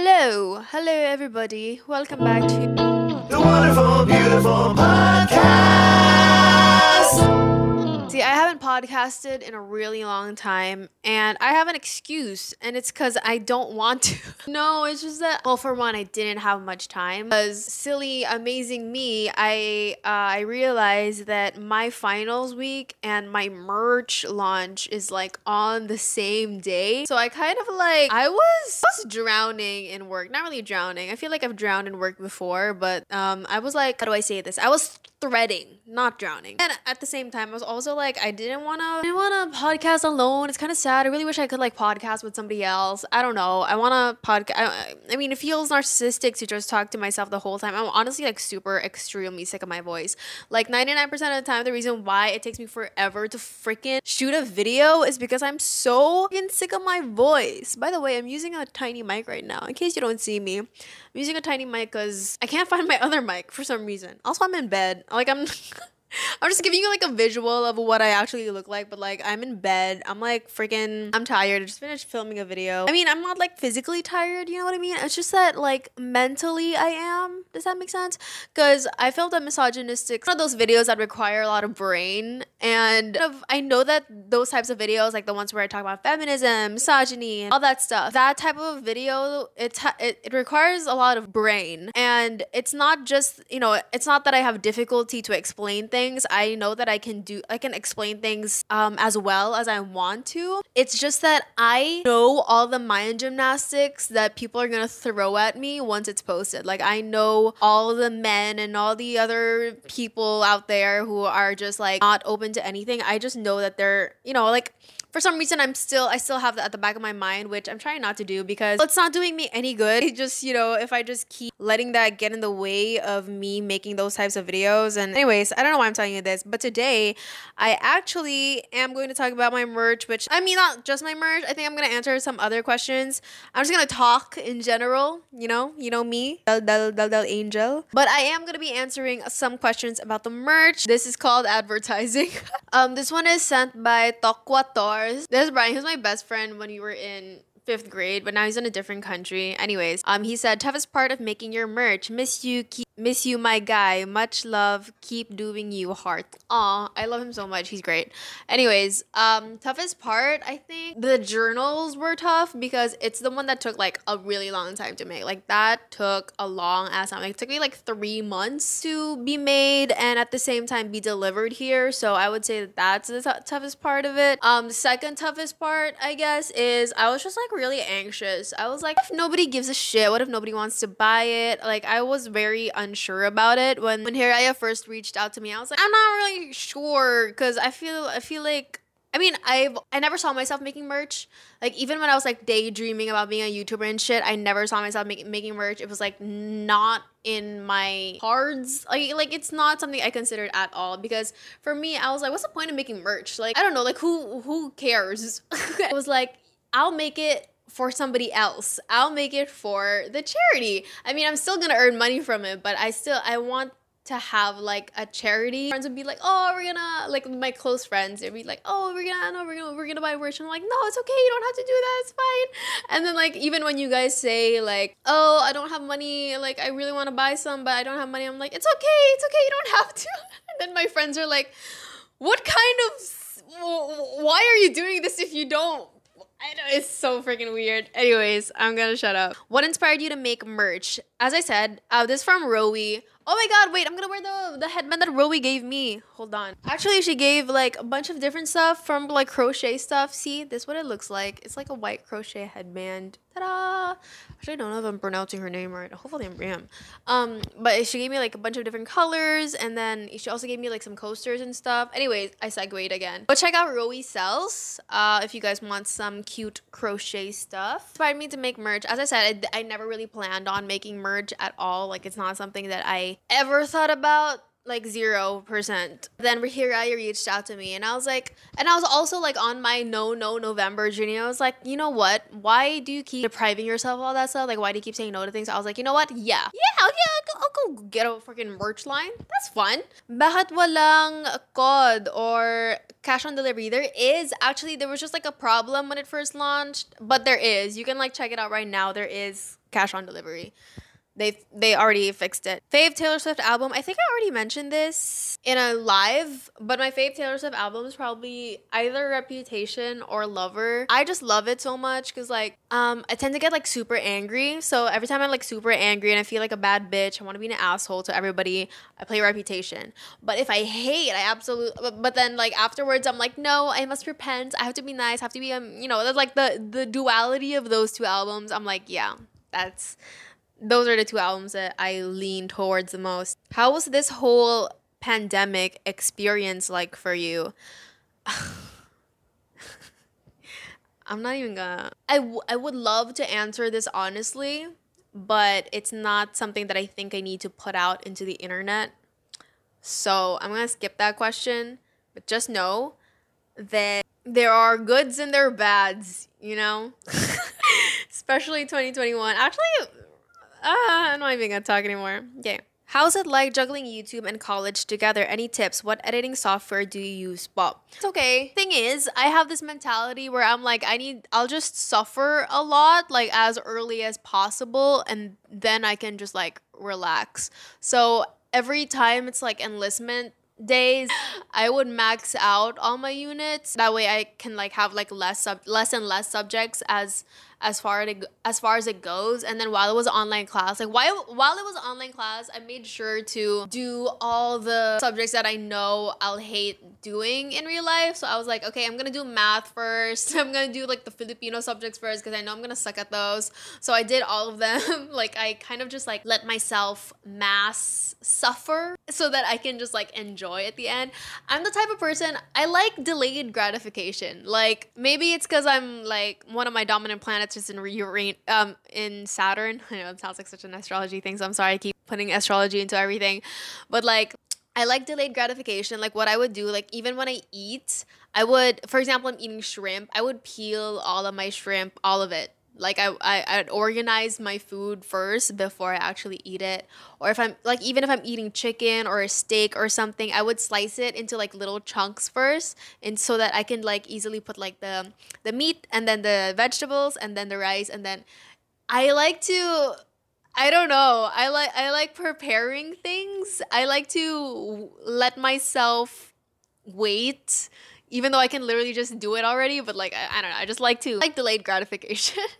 Hello, hello everybody. Welcome back to The wonderful, beautiful podcast. Haven't podcasted in a really long time and I have an excuse and it's cuz I don't want to. no, it's just that well for one I didn't have much time. Cuz silly amazing me, I uh, I realized that my finals week and my merch launch is like on the same day. So I kind of like I was I was drowning in work. Not really drowning. I feel like I've drowned in work before, but um I was like how do I say this? I was threading, not drowning. And at the same time, I was also like, I didn't want to, didn't want to podcast alone. It's kind of sad. I really wish I could like podcast with somebody else. I don't know. I want to podcast. I, I mean, it feels narcissistic to just talk to myself the whole time. I'm honestly like super extremely sick of my voice. Like 99% of the time, the reason why it takes me forever to freaking shoot a video is because I'm so fucking sick of my voice. By the way, I'm using a tiny mic right now. In case you don't see me, I'm using a tiny mic because I can't find my other mic for some reason. Also, I'm in bed. Like I'm I'm just giving you like a visual of what I actually look like, but like I'm in bed. I'm like freaking I'm tired. I just finished filming a video. I mean, I'm not like physically tired, you know what I mean? It's just that like mentally I am. Does that make sense? Cuz I felt that misogynistic one of those videos that require a lot of brain and I know that those types of videos like the ones where I talk about feminism, misogyny, all that stuff. That type of video it's it, it requires a lot of brain and it's not just, you know, it's not that I have difficulty to explain things things i know that i can do i can explain things um, as well as i want to. It's just that i know all the mind gymnastics that people are gonna throw at me once it's posted. Like i know all the men and all the other people out there who are just like not open to anything. I just know that they're you know like for some reason I'm still I still have that at the back of my mind, which I'm trying not to do because it's not doing me any good. It just, you know, if I just keep letting that get in the way of me making those types of videos. And anyways, I don't know why I'm telling you this, but today I actually am going to talk about my merch, which I mean not just my merch. I think I'm gonna answer some other questions. I'm just gonna talk in general, you know, you know me, Del Del Del Del Angel. But I am gonna be answering some questions about the merch. This is called advertising. um, this one is sent by Tokwator. This is Brian. Was my best friend when we were in fifth grade, but now he's in a different country. Anyways, um, he said toughest part of making your merch. Miss you, keep, miss you, my guy. Much love. Keep doing you, heart. Aw, I love him so much. He's great. Anyways, um, toughest part, I think the journals were tough because it's the one that took like a really long time to make. Like that took a long ass time. Like, it took me like three months to be made and at the same time be delivered here. So I would say that that's the t- toughest part of it. Um, second toughest part, I guess, is I was just like really anxious. I was like, if nobody gives a shit, what if nobody wants to buy it? Like I was very unsure about it when when Hiraya first reached out to me. I was like, I'm not really sure because I feel I feel like I mean, I've I never saw myself making merch. Like even when I was like daydreaming about being a YouTuber and shit, I never saw myself make, making merch. It was like not in my cards. Like like it's not something I considered at all because for me, I was like, what's the point of making merch? Like I don't know, like who who cares? I was like, I'll make it for somebody else. I'll make it for the charity. I mean, I'm still going to earn money from it, but I still I want to have like a charity. Friends would be like, "Oh, we're gonna like my close friends." They'd be like, "Oh, we're gonna no, we're gonna we're gonna buy merch." And I'm like, "No, it's okay. You don't have to do that. It's fine." And then like even when you guys say like, "Oh, I don't have money. Like I really want to buy some, but I don't have money." I'm like, "It's okay. It's okay. You don't have to." And then my friends are like, "What kind of why are you doing this if you don't I know it's so freaking weird. Anyways, I'm gonna shut up. What inspired you to make merch? As I said, uh, this is from Rowie. Oh my god, wait, I'm gonna wear the the headband that Rowie gave me. Hold on. Actually, she gave like a bunch of different stuff from like crochet stuff. See, this is what it looks like. It's like a white crochet headband. Ta-da! Actually, I don't know if I'm pronouncing her name right. Hopefully I am. Um, but she gave me like a bunch of different colors, and then she also gave me like some coasters and stuff. Anyways, I segued again. But check out Rowie sells. Uh, if you guys want some cute crochet stuff. Inspired me to make merch. As I said, I, I never really planned on making merch at all. Like it's not something that I ever thought about like zero percent. Then Hiraya reached out to me, and I was like, and I was also like on my no no November journey. I was like, you know what? Why do you keep depriving yourself all that stuff? Like, why do you keep saying no to things? I was like, you know what? Yeah, yeah, yeah. I'll go get a freaking merch line. That's fun. Bakit walang code or cash on delivery? There is actually there was just like a problem when it first launched, but there is. You can like check it out right now. There is cash on delivery. They they already fixed it. Fave Taylor Swift album. I think I already mentioned this in a live, but my fave Taylor Swift album is probably either Reputation or Lover. I just love it so much because like um I tend to get like super angry. So every time I'm like super angry and I feel like a bad bitch, I want to be an asshole to everybody. I play Reputation. But if I hate, I absolutely. But, but then like afterwards, I'm like, no, I must repent. I have to be nice. I have to be um you know that's like the the duality of those two albums. I'm like, yeah, that's those are the two albums that I lean towards the most. How was this whole pandemic experience like for you? I'm not even gonna. I, w- I would love to answer this honestly, but it's not something that I think I need to put out into the internet. So I'm gonna skip that question, but just know that there are goods and there are bads, you know? Especially 2021. Actually, uh, I'm not even gonna talk anymore. Okay. How's it like juggling YouTube and college together? Any tips? What editing software do you use? Well, it's okay. Thing is, I have this mentality where I'm like, I need, I'll just suffer a lot, like as early as possible, and then I can just like relax. So every time it's like enlistment days i would max out all my units that way i can like have like less sub less and less subjects as as far as it, as far as it goes. And then while it was online class like while while it was online class i made sure to do all the subjects that i know i'll hate doing in real life. So i was like okay i'm gonna do math first. I'm gonna do like the filipino subjects first because i know i'm gonna suck at those. So i did all of them. Like i kind of just like let myself mass suffer so that i can just like enjoy at the end. I'm the type of person i like delayed gratification. Like maybe it's because i'm like one of my dominant planets is in Uran- um in saturn i know it sounds like such an astrology thing so i'm sorry i keep putting astrology into everything but like I like delayed gratification. Like what I would do, like even when I eat, I would, for example, I'm eating shrimp. I would peel all of my shrimp, all of it. Like I, I, I'd organize my food first before I actually eat it. Or if I'm like, even if I'm eating chicken or a steak or something, I would slice it into like little chunks first, and so that I can like easily put like the the meat and then the vegetables and then the rice and then I like to I don't know. I like I like preparing things. I like to let myself wait even though I can literally just do it already, but like I, I don't know. I just like to like delayed gratification.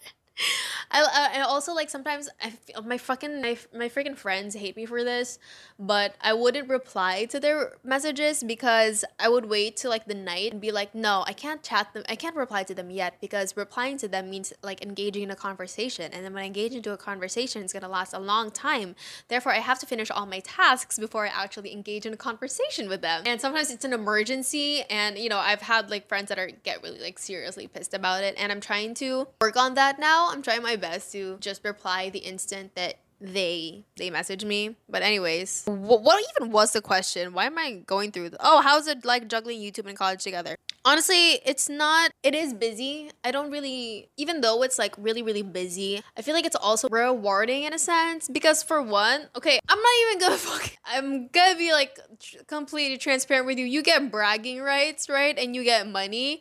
I, I also like sometimes I my fucking my, my freaking friends hate me for this, but I wouldn't reply to their messages because I would wait till like the night and be like, no, I can't chat them. I can't reply to them yet because replying to them means like engaging in a conversation, and then when I engage into a conversation, it's gonna last a long time. Therefore, I have to finish all my tasks before I actually engage in a conversation with them. And sometimes it's an emergency, and you know I've had like friends that are get really like seriously pissed about it, and I'm trying to work on that now. I'm trying my best to just reply the instant that they they message me. But anyways, wh- what even was the question? Why am I going through? The- oh, how's it like juggling YouTube and college together? Honestly, it's not. It is busy. I don't really, even though it's like really really busy. I feel like it's also rewarding in a sense because for one, okay, I'm not even gonna fuck. I'm gonna be like tr- completely transparent with you. You get bragging rights, right? And you get money,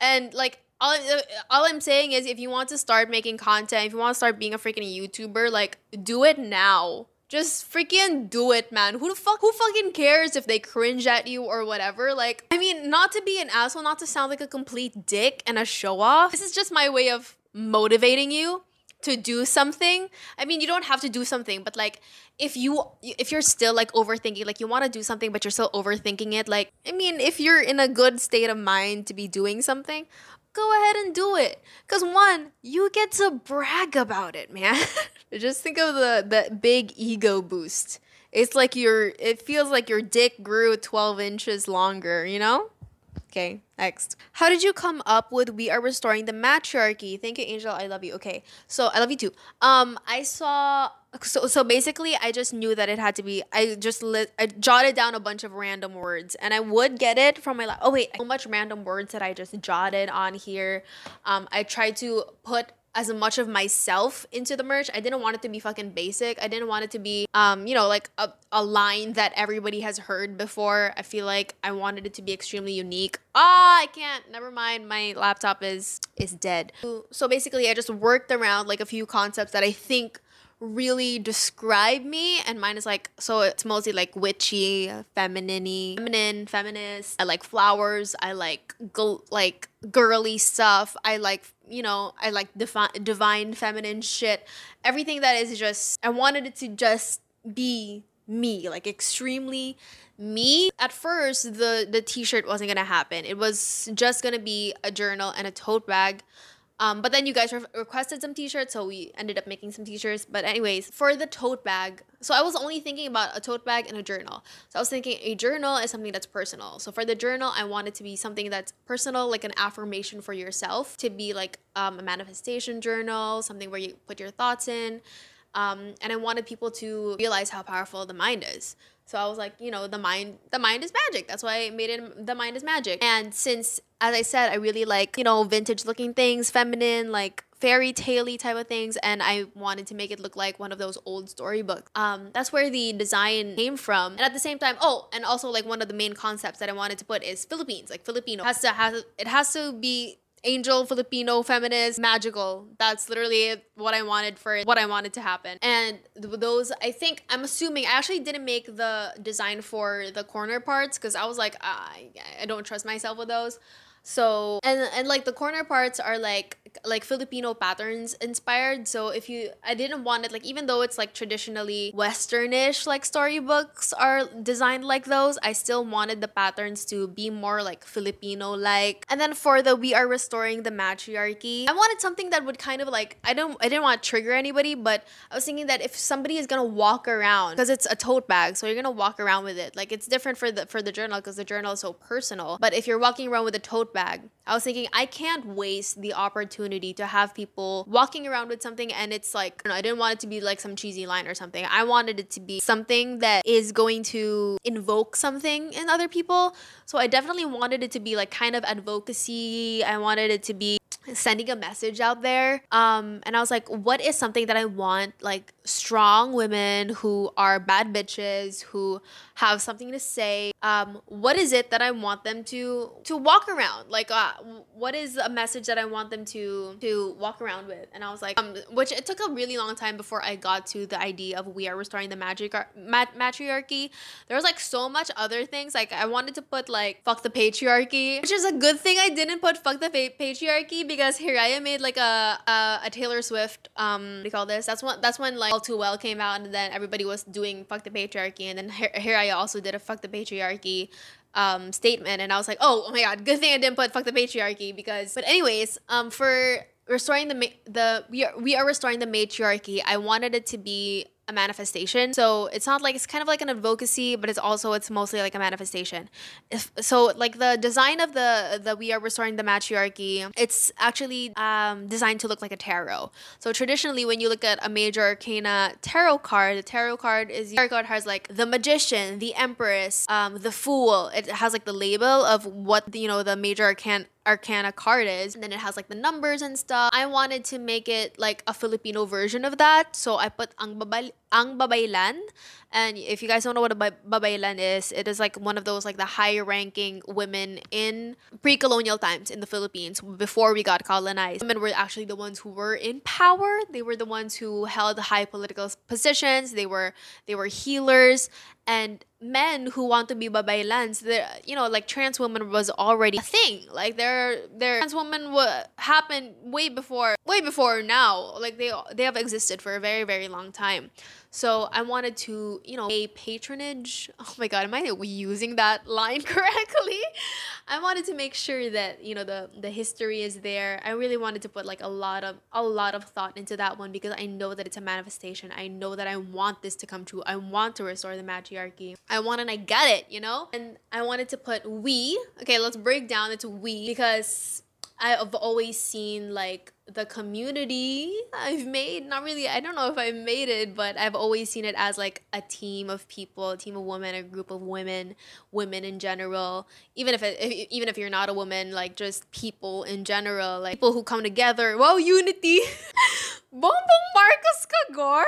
and like all, uh, all I'm saying is if you want to start making content, if you want to start being a freaking YouTuber, like do it now. Just freaking do it, man. Who the fuck who fucking cares if they cringe at you or whatever? Like, I mean, not to be an asshole, not to sound like a complete dick and a show off. This is just my way of motivating you to do something. I mean, you don't have to do something, but like if you if you're still like overthinking, like you want to do something but you're still overthinking it, like I mean, if you're in a good state of mind to be doing something, go ahead and do it. Cause one, you get to brag about it, man. Just think of the the big ego boost. It's like your it feels like your dick grew 12 inches longer, you know? Okay, next. How did you come up with we are restoring the matriarchy? Thank you, Angel. I love you. Okay. So I love you too. Um, I saw so so basically I just knew that it had to be I just lit I jotted down a bunch of random words and I would get it from my la- oh wait, so much random words that I just jotted on here. Um, I tried to put as much of myself into the merch. I didn't want it to be fucking basic. I didn't want it to be um, you know, like a, a line that everybody has heard before. I feel like I wanted it to be extremely unique. Ah, I can't. Never mind. My laptop is is dead. So basically, I just worked around like a few concepts that I think really describe me and mine is like so it's mostly like witchy feminine feminine feminist i like flowers i like gl- like girly stuff i like you know i like defi- divine feminine shit. Everything that is just i wanted it to just be me like extremely me. At first the the t-shirt wasn't gonna happen. It was just gonna be a journal and a tote bag um, but then you guys re- requested some t-shirts, so we ended up making some t-shirts. But anyways, for the tote bag, so I was only thinking about a tote bag and a journal. So I was thinking a journal is something that's personal. So for the journal, I want it to be something that's personal, like an affirmation for yourself, to be like um, a manifestation journal, something where you put your thoughts in. Um, and I wanted people to realize how powerful the mind is. So I was like, you know, the mind, the mind is magic. That's why I made it. The mind is magic. And since, as I said, I really like, you know, vintage looking things, feminine, like fairy tale type of things, and I wanted to make it look like one of those old storybooks. Um, that's where the design came from. And at the same time, oh, and also like one of the main concepts that I wanted to put is Philippines, like Filipino has to has it has to be angel filipino feminist magical. That's literally what i wanted for what i wanted to happen. And those i think i'm assuming i actually didn't make the design for the corner parts because i was like ah, I, I don't trust myself with those so and and like the corner parts are like like Filipino patterns inspired. So if you I didn't want it like even though it's like traditionally westernish like storybooks are designed like those, I still wanted the patterns to be more like Filipino like. And then for the we are restoring the matriarchy, I wanted something that would kind of like I don't I didn't want to trigger anybody, but I was thinking that if somebody is gonna walk around because it's a tote bag, so you're gonna walk around with it. Like it's different for the for the journal because the journal is so personal. But if you're walking around with a tote bag, I was thinking I can't waste the opportunity to have people walking around with something and it's like I, I didn't want it to be like some cheesy line or something. I wanted it to be something that is going to invoke something in other people. So I definitely wanted it to be like kind of advocacy. I wanted it to be sending a message out there. Um, and I was like, what is something that I want like strong women who are bad bitches who have something to say? Um, what is it that I want them to to walk around? Like, uh, what is a message that I want them to to walk around with? And I was like, um, which it took a really long time before I got to the idea of we are restoring the magic ar- mat- matriarchy. There was like so much other things. Like I wanted to put like fuck the patriarchy, which is a good thing I didn't put fuck the pa- patriarchy because Hiraya made like a a, a Taylor Swift um we call this. That's when that's when like All Too Well came out and then everybody was doing fuck the patriarchy and then Hir- Hiraya also did a fuck the patriarchy um statement and I was like, "Oh, oh my god, good thing I didn't put fuck the patriarchy because but anyways, um for restoring the ma- the we are we are restoring the matriarchy. I wanted it to be a manifestation. So it's not like it's kind of like an advocacy, but it's also it's mostly like a manifestation. If so, like the design of the the we are restoring the matriarchy, it's actually um, designed to look like a tarot. So traditionally, when you look at a major arcana tarot card, the tarot card is tarot card has like the magician, the empress, um, the fool. It has like the label of what the, you know the major arcana arcana card is and then it has like the numbers and stuff. I wanted to make it like a filipino version of that so i put ang babal ang babaylan and if you guys don't know what a ba- babaylan is it is like one of those like the higher ranking women in pre-colonial times in the philippines before we got colonized. Women were actually the ones who were in power. They were the ones who held high political positions. They were they were healers. And men who want to be babaylans they're you know like trans women was already a thing. Like their their trans women wa- happened way before way before now. Like they they have existed for a very very long time so I wanted to, you know, a patronage. Oh my god, am I using that line correctly? I wanted to make sure that, you know, the the history is there. I really wanted to put like a lot of a lot of thought into that one because I know that it's a manifestation. I know that I want this to come true. I want to restore the matriarchy. I want and I get it, you know? And I wanted to put we. Okay, let's break down into we because I've always seen like the community I've made. Not really, I don't know if I made it, but I've always seen it as like a team of people, a team of women, a group of women, women in general. Even if, it, if even if you're not a woman, like just people in general, like people who come together. Wow, unity. Bongbong Marcos ka, girl.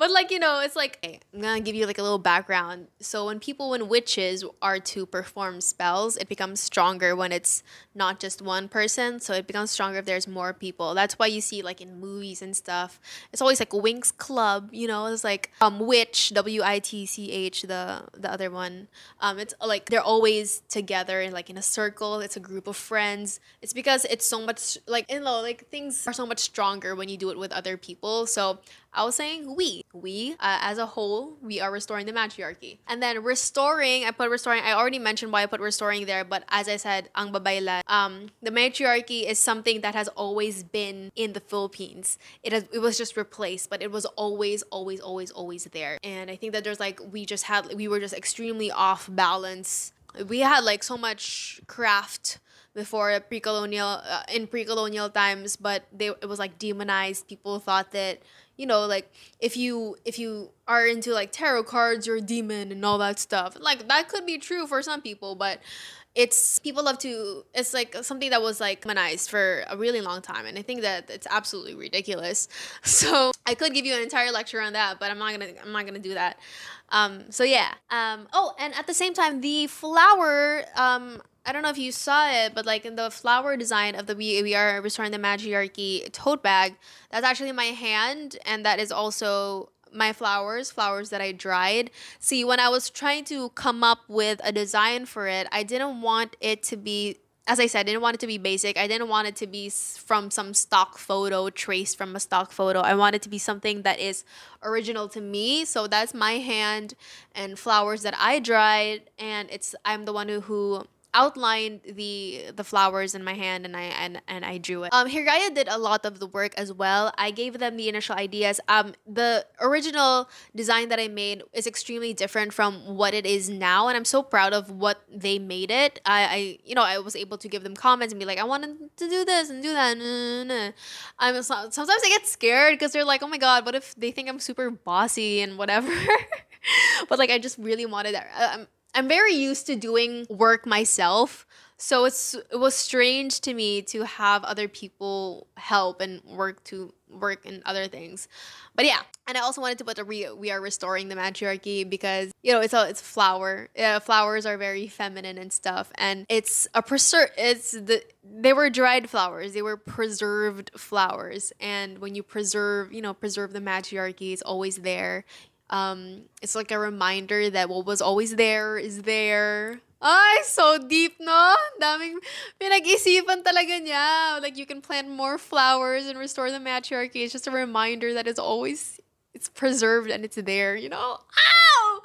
But like, you know, it's like okay, I'm gonna give you like a little background. So when people when witches are to perform spells, it becomes stronger when it's not just one person. So it becomes stronger if there's more people. That's why you see like in movies and stuff. It's always like Winx Club, you know, it's like um witch, W I T C H, the the other one. Um it's like they're always together in like in a circle. It's a group of friends. It's because it's so much like you know, like things are so much stronger when you do it with other people. So I was saying we, we uh, as a whole, we are restoring the matriarchy. And then restoring, I put restoring. I already mentioned why I put restoring there, but as I said, ang babaylan, um, the matriarchy is something that has always been in the Philippines. It has, it was just replaced, but it was always, always, always, always there. And I think that there's like we just had, we were just extremely off balance. We had like so much craft before pre-colonial uh, in pre-colonial times but they it was like demonized people thought that you know like if you if you are into like tarot cards you're a demon and all that stuff. Like that could be true for some people but it's people love to it's like something that was like demonized for a really long time and i think that it's absolutely ridiculous. So i could give you an entire lecture on that but i'm not gonna i'm not gonna do that. Um so yeah um oh and at the same time the flower um I don't know if you saw it, but like in the flower design of the We, we Are Restoring the Matriarchy tote bag, that's actually my hand, and that is also my flowers, flowers that I dried. See, when I was trying to come up with a design for it, I didn't want it to be as I said, I didn't want it to be basic. I didn't want it to be from some stock photo, traced from a stock photo. I want it to be something that is original to me. So that's my hand and flowers that I dried, and it's I'm the one who, who outlined the the flowers in my hand and I and, and I drew it. Um Hiraya did a lot of the work as well. I gave them the initial ideas. Um the original design that I made is extremely different from what it is now and I'm so proud of what they made it. I, I you know, I was able to give them comments and be like, I wanted to do this and do that. Nah. I'm sometimes I get scared because they're like, oh my god, what if they think I'm super bossy and whatever. but like I just really wanted that. Um, I'm very used to doing work myself. So it's it was strange to me to have other people help and work to work in other things. But yeah, and I also wanted to put the re- we are restoring the matriarchy because you know it's a it's flower. Yeah, flowers are very feminine and stuff, and it's a preser. It's the they were dried flowers. They were preserved flowers, and when you preserve, you know, preserve the matriarchy, it's always there. Um, it's like a reminder that what was always there is there. Ay, so deep, no? Daming pinag-isipan talaga niya. Like, you can plant more flowers and restore the matriarchy. It's just a reminder that it's always, it's preserved and it's there, you know? Ow!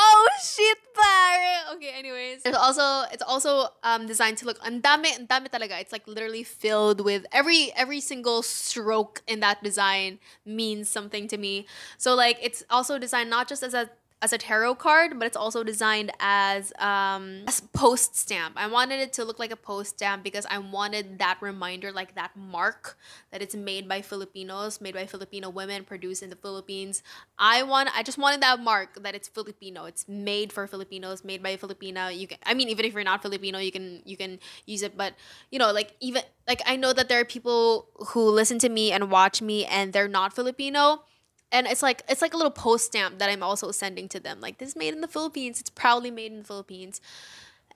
Oh, shit, pare! Okay, anyways. It's also, it's also um, designed to look, ang dami talaga. It's like literally filled with, every, every single stroke in that design means something to me. So, like, it's also designed not just as a as a tarot card, but it's also designed as um as post stamp. I wanted it to look like a post stamp because I wanted that reminder, like that mark that it's made by Filipinos, made by Filipino women, produced in the Philippines. I want I just wanted that mark that it's Filipino. It's made for Filipinos, made by a Filipina. You can I mean even if you're not Filipino, you can you can use it, but you know, like even like I know that there are people who listen to me and watch me and they're not Filipino and it's like it's like a little post stamp that I'm also sending to them. Like this is made in the Philippines. It's proudly made in the Philippines.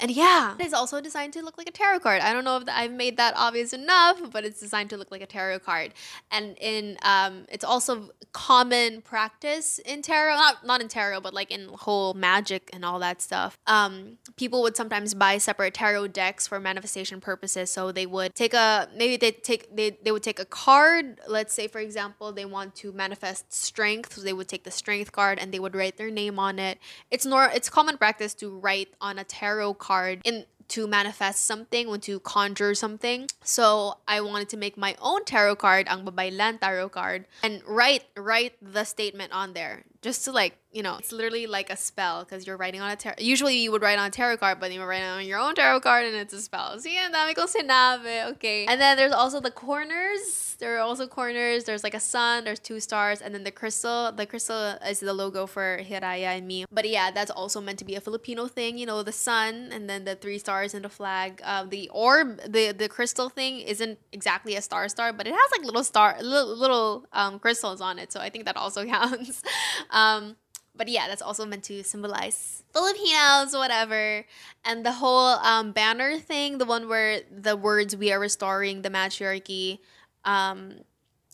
And yeah, it's also designed to look like a tarot card. I don't know if I've made that obvious enough, but it's designed to look like a tarot card. And in um, it's also common practice in tarot, not not in tarot, but like in whole magic and all that stuff. Um, people would sometimes buy separate tarot decks for manifestation purposes. So they would take a maybe they take they they would take a card. Let's say for example they want to manifest strength, so they would take the strength card and they would write their name on it. It's nor it's common practice to write on a tarot card in to manifest something or to conjure something. So I wanted to make my own tarot card, ang Babaylan tarot card, and write write the statement on there. Just to like you know it's literally like a spell because you're writing on a tarot usually you would write on a tarot card but you're writing on your own tarot card and it's a spell. Sinabi okay. And then there's also the corners. There are also corners. There's like a sun there's two stars and then the crystal. The crystal is the logo for hiraya and me. But yeah that's also meant to be a filipino thing you know the sun and then the three stars and the flag. Uh, the orb the the crystal thing isn't exactly a star star but it has like little star little, little um, crystals on it. So i think that also counts um, but yeah, that's also meant to symbolize Filipinos, whatever. And the whole um, banner thing, the one where the words "We are restoring the matriarchy" um,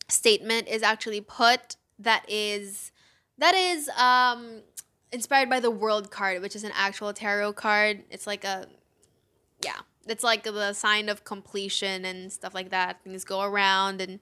statement is actually put. That is that is um, inspired by the World card, which is an actual tarot card. It's like a it's like the sign of completion and stuff like that. Things go around and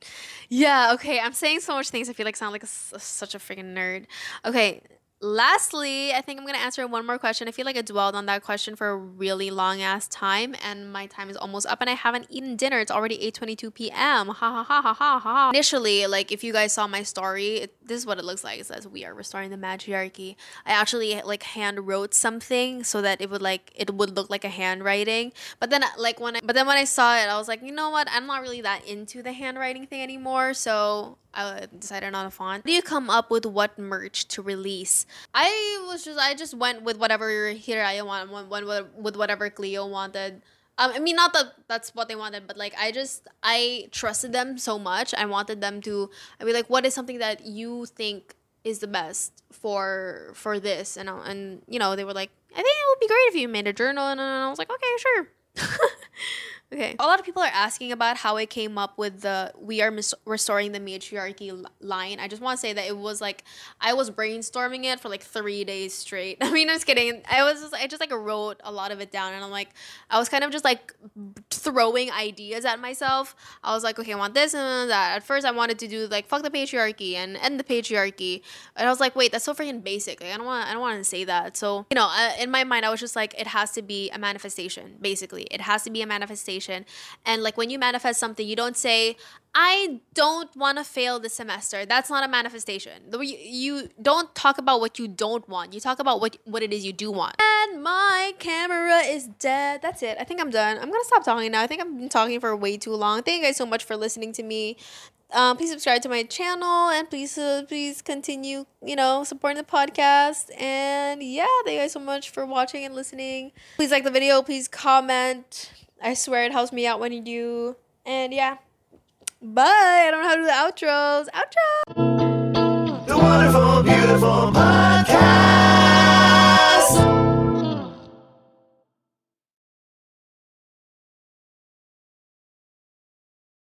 yeah. Okay, I'm saying so much things. I feel like sound like a, such a freaking nerd. Okay, lastly, I think I'm gonna answer one more question. I feel like I dwelled on that question for a really long ass time, and my time is almost up, and I haven't eaten dinner. It's already 8:22 p.m. Ha ha ha ha ha ha. Initially, like if you guys saw my story, it, this is what it looks like. It says we are restoring the matriarchy. I actually like hand wrote something so that it would like it would look like a handwriting. But then like when I but then when I saw it, I was like, you know what? I'm not really that into the handwriting thing anymore. So I decided on a font. How do you come up with what merch to release? I was just I just went with whatever Hiraya wanted, went, went with, whatever Cleo wanted. Um, I mean, not that that's what they wanted, but like I just I trusted them so much. I wanted them to. I mean, like, what is something that you think is the best for for this? And and you know, they were like, I think it would be great if you made a journal, and I was like, okay, sure. Okay. A lot of people are asking about how I came up with the we are mis- restoring the matriarchy line. I just want to say that it was like I was brainstorming it for like 3 days straight. I mean, I'm just kidding. I was just I just like wrote a lot of it down and I'm like I was kind of just like throwing ideas at myself. I was like, okay, I want this and that. At first I wanted to do like fuck the patriarchy and end the patriarchy. And I was like, wait, that's so freaking basic. Like I don't want I don't want to say that. So, you know, uh, in my mind I was just like it has to be a manifestation, basically. It has to be a manifestation and like when you manifest something, you don't say, I don't want to fail this semester. That's not a manifestation. You don't talk about what you don't want. You talk about what what it is you do want. And my camera is dead. That's it. I think I'm done. I'm gonna stop talking now. I think I've been talking for way too long. Thank you guys so much for listening to me. Um, please subscribe to my channel and please uh, please continue you know supporting the podcast and yeah thank you guys so much for watching and listening please like the video please comment I swear it helps me out when you do. And yeah. Bye. I don't know how to do the outros. Outro. The wonderful, beautiful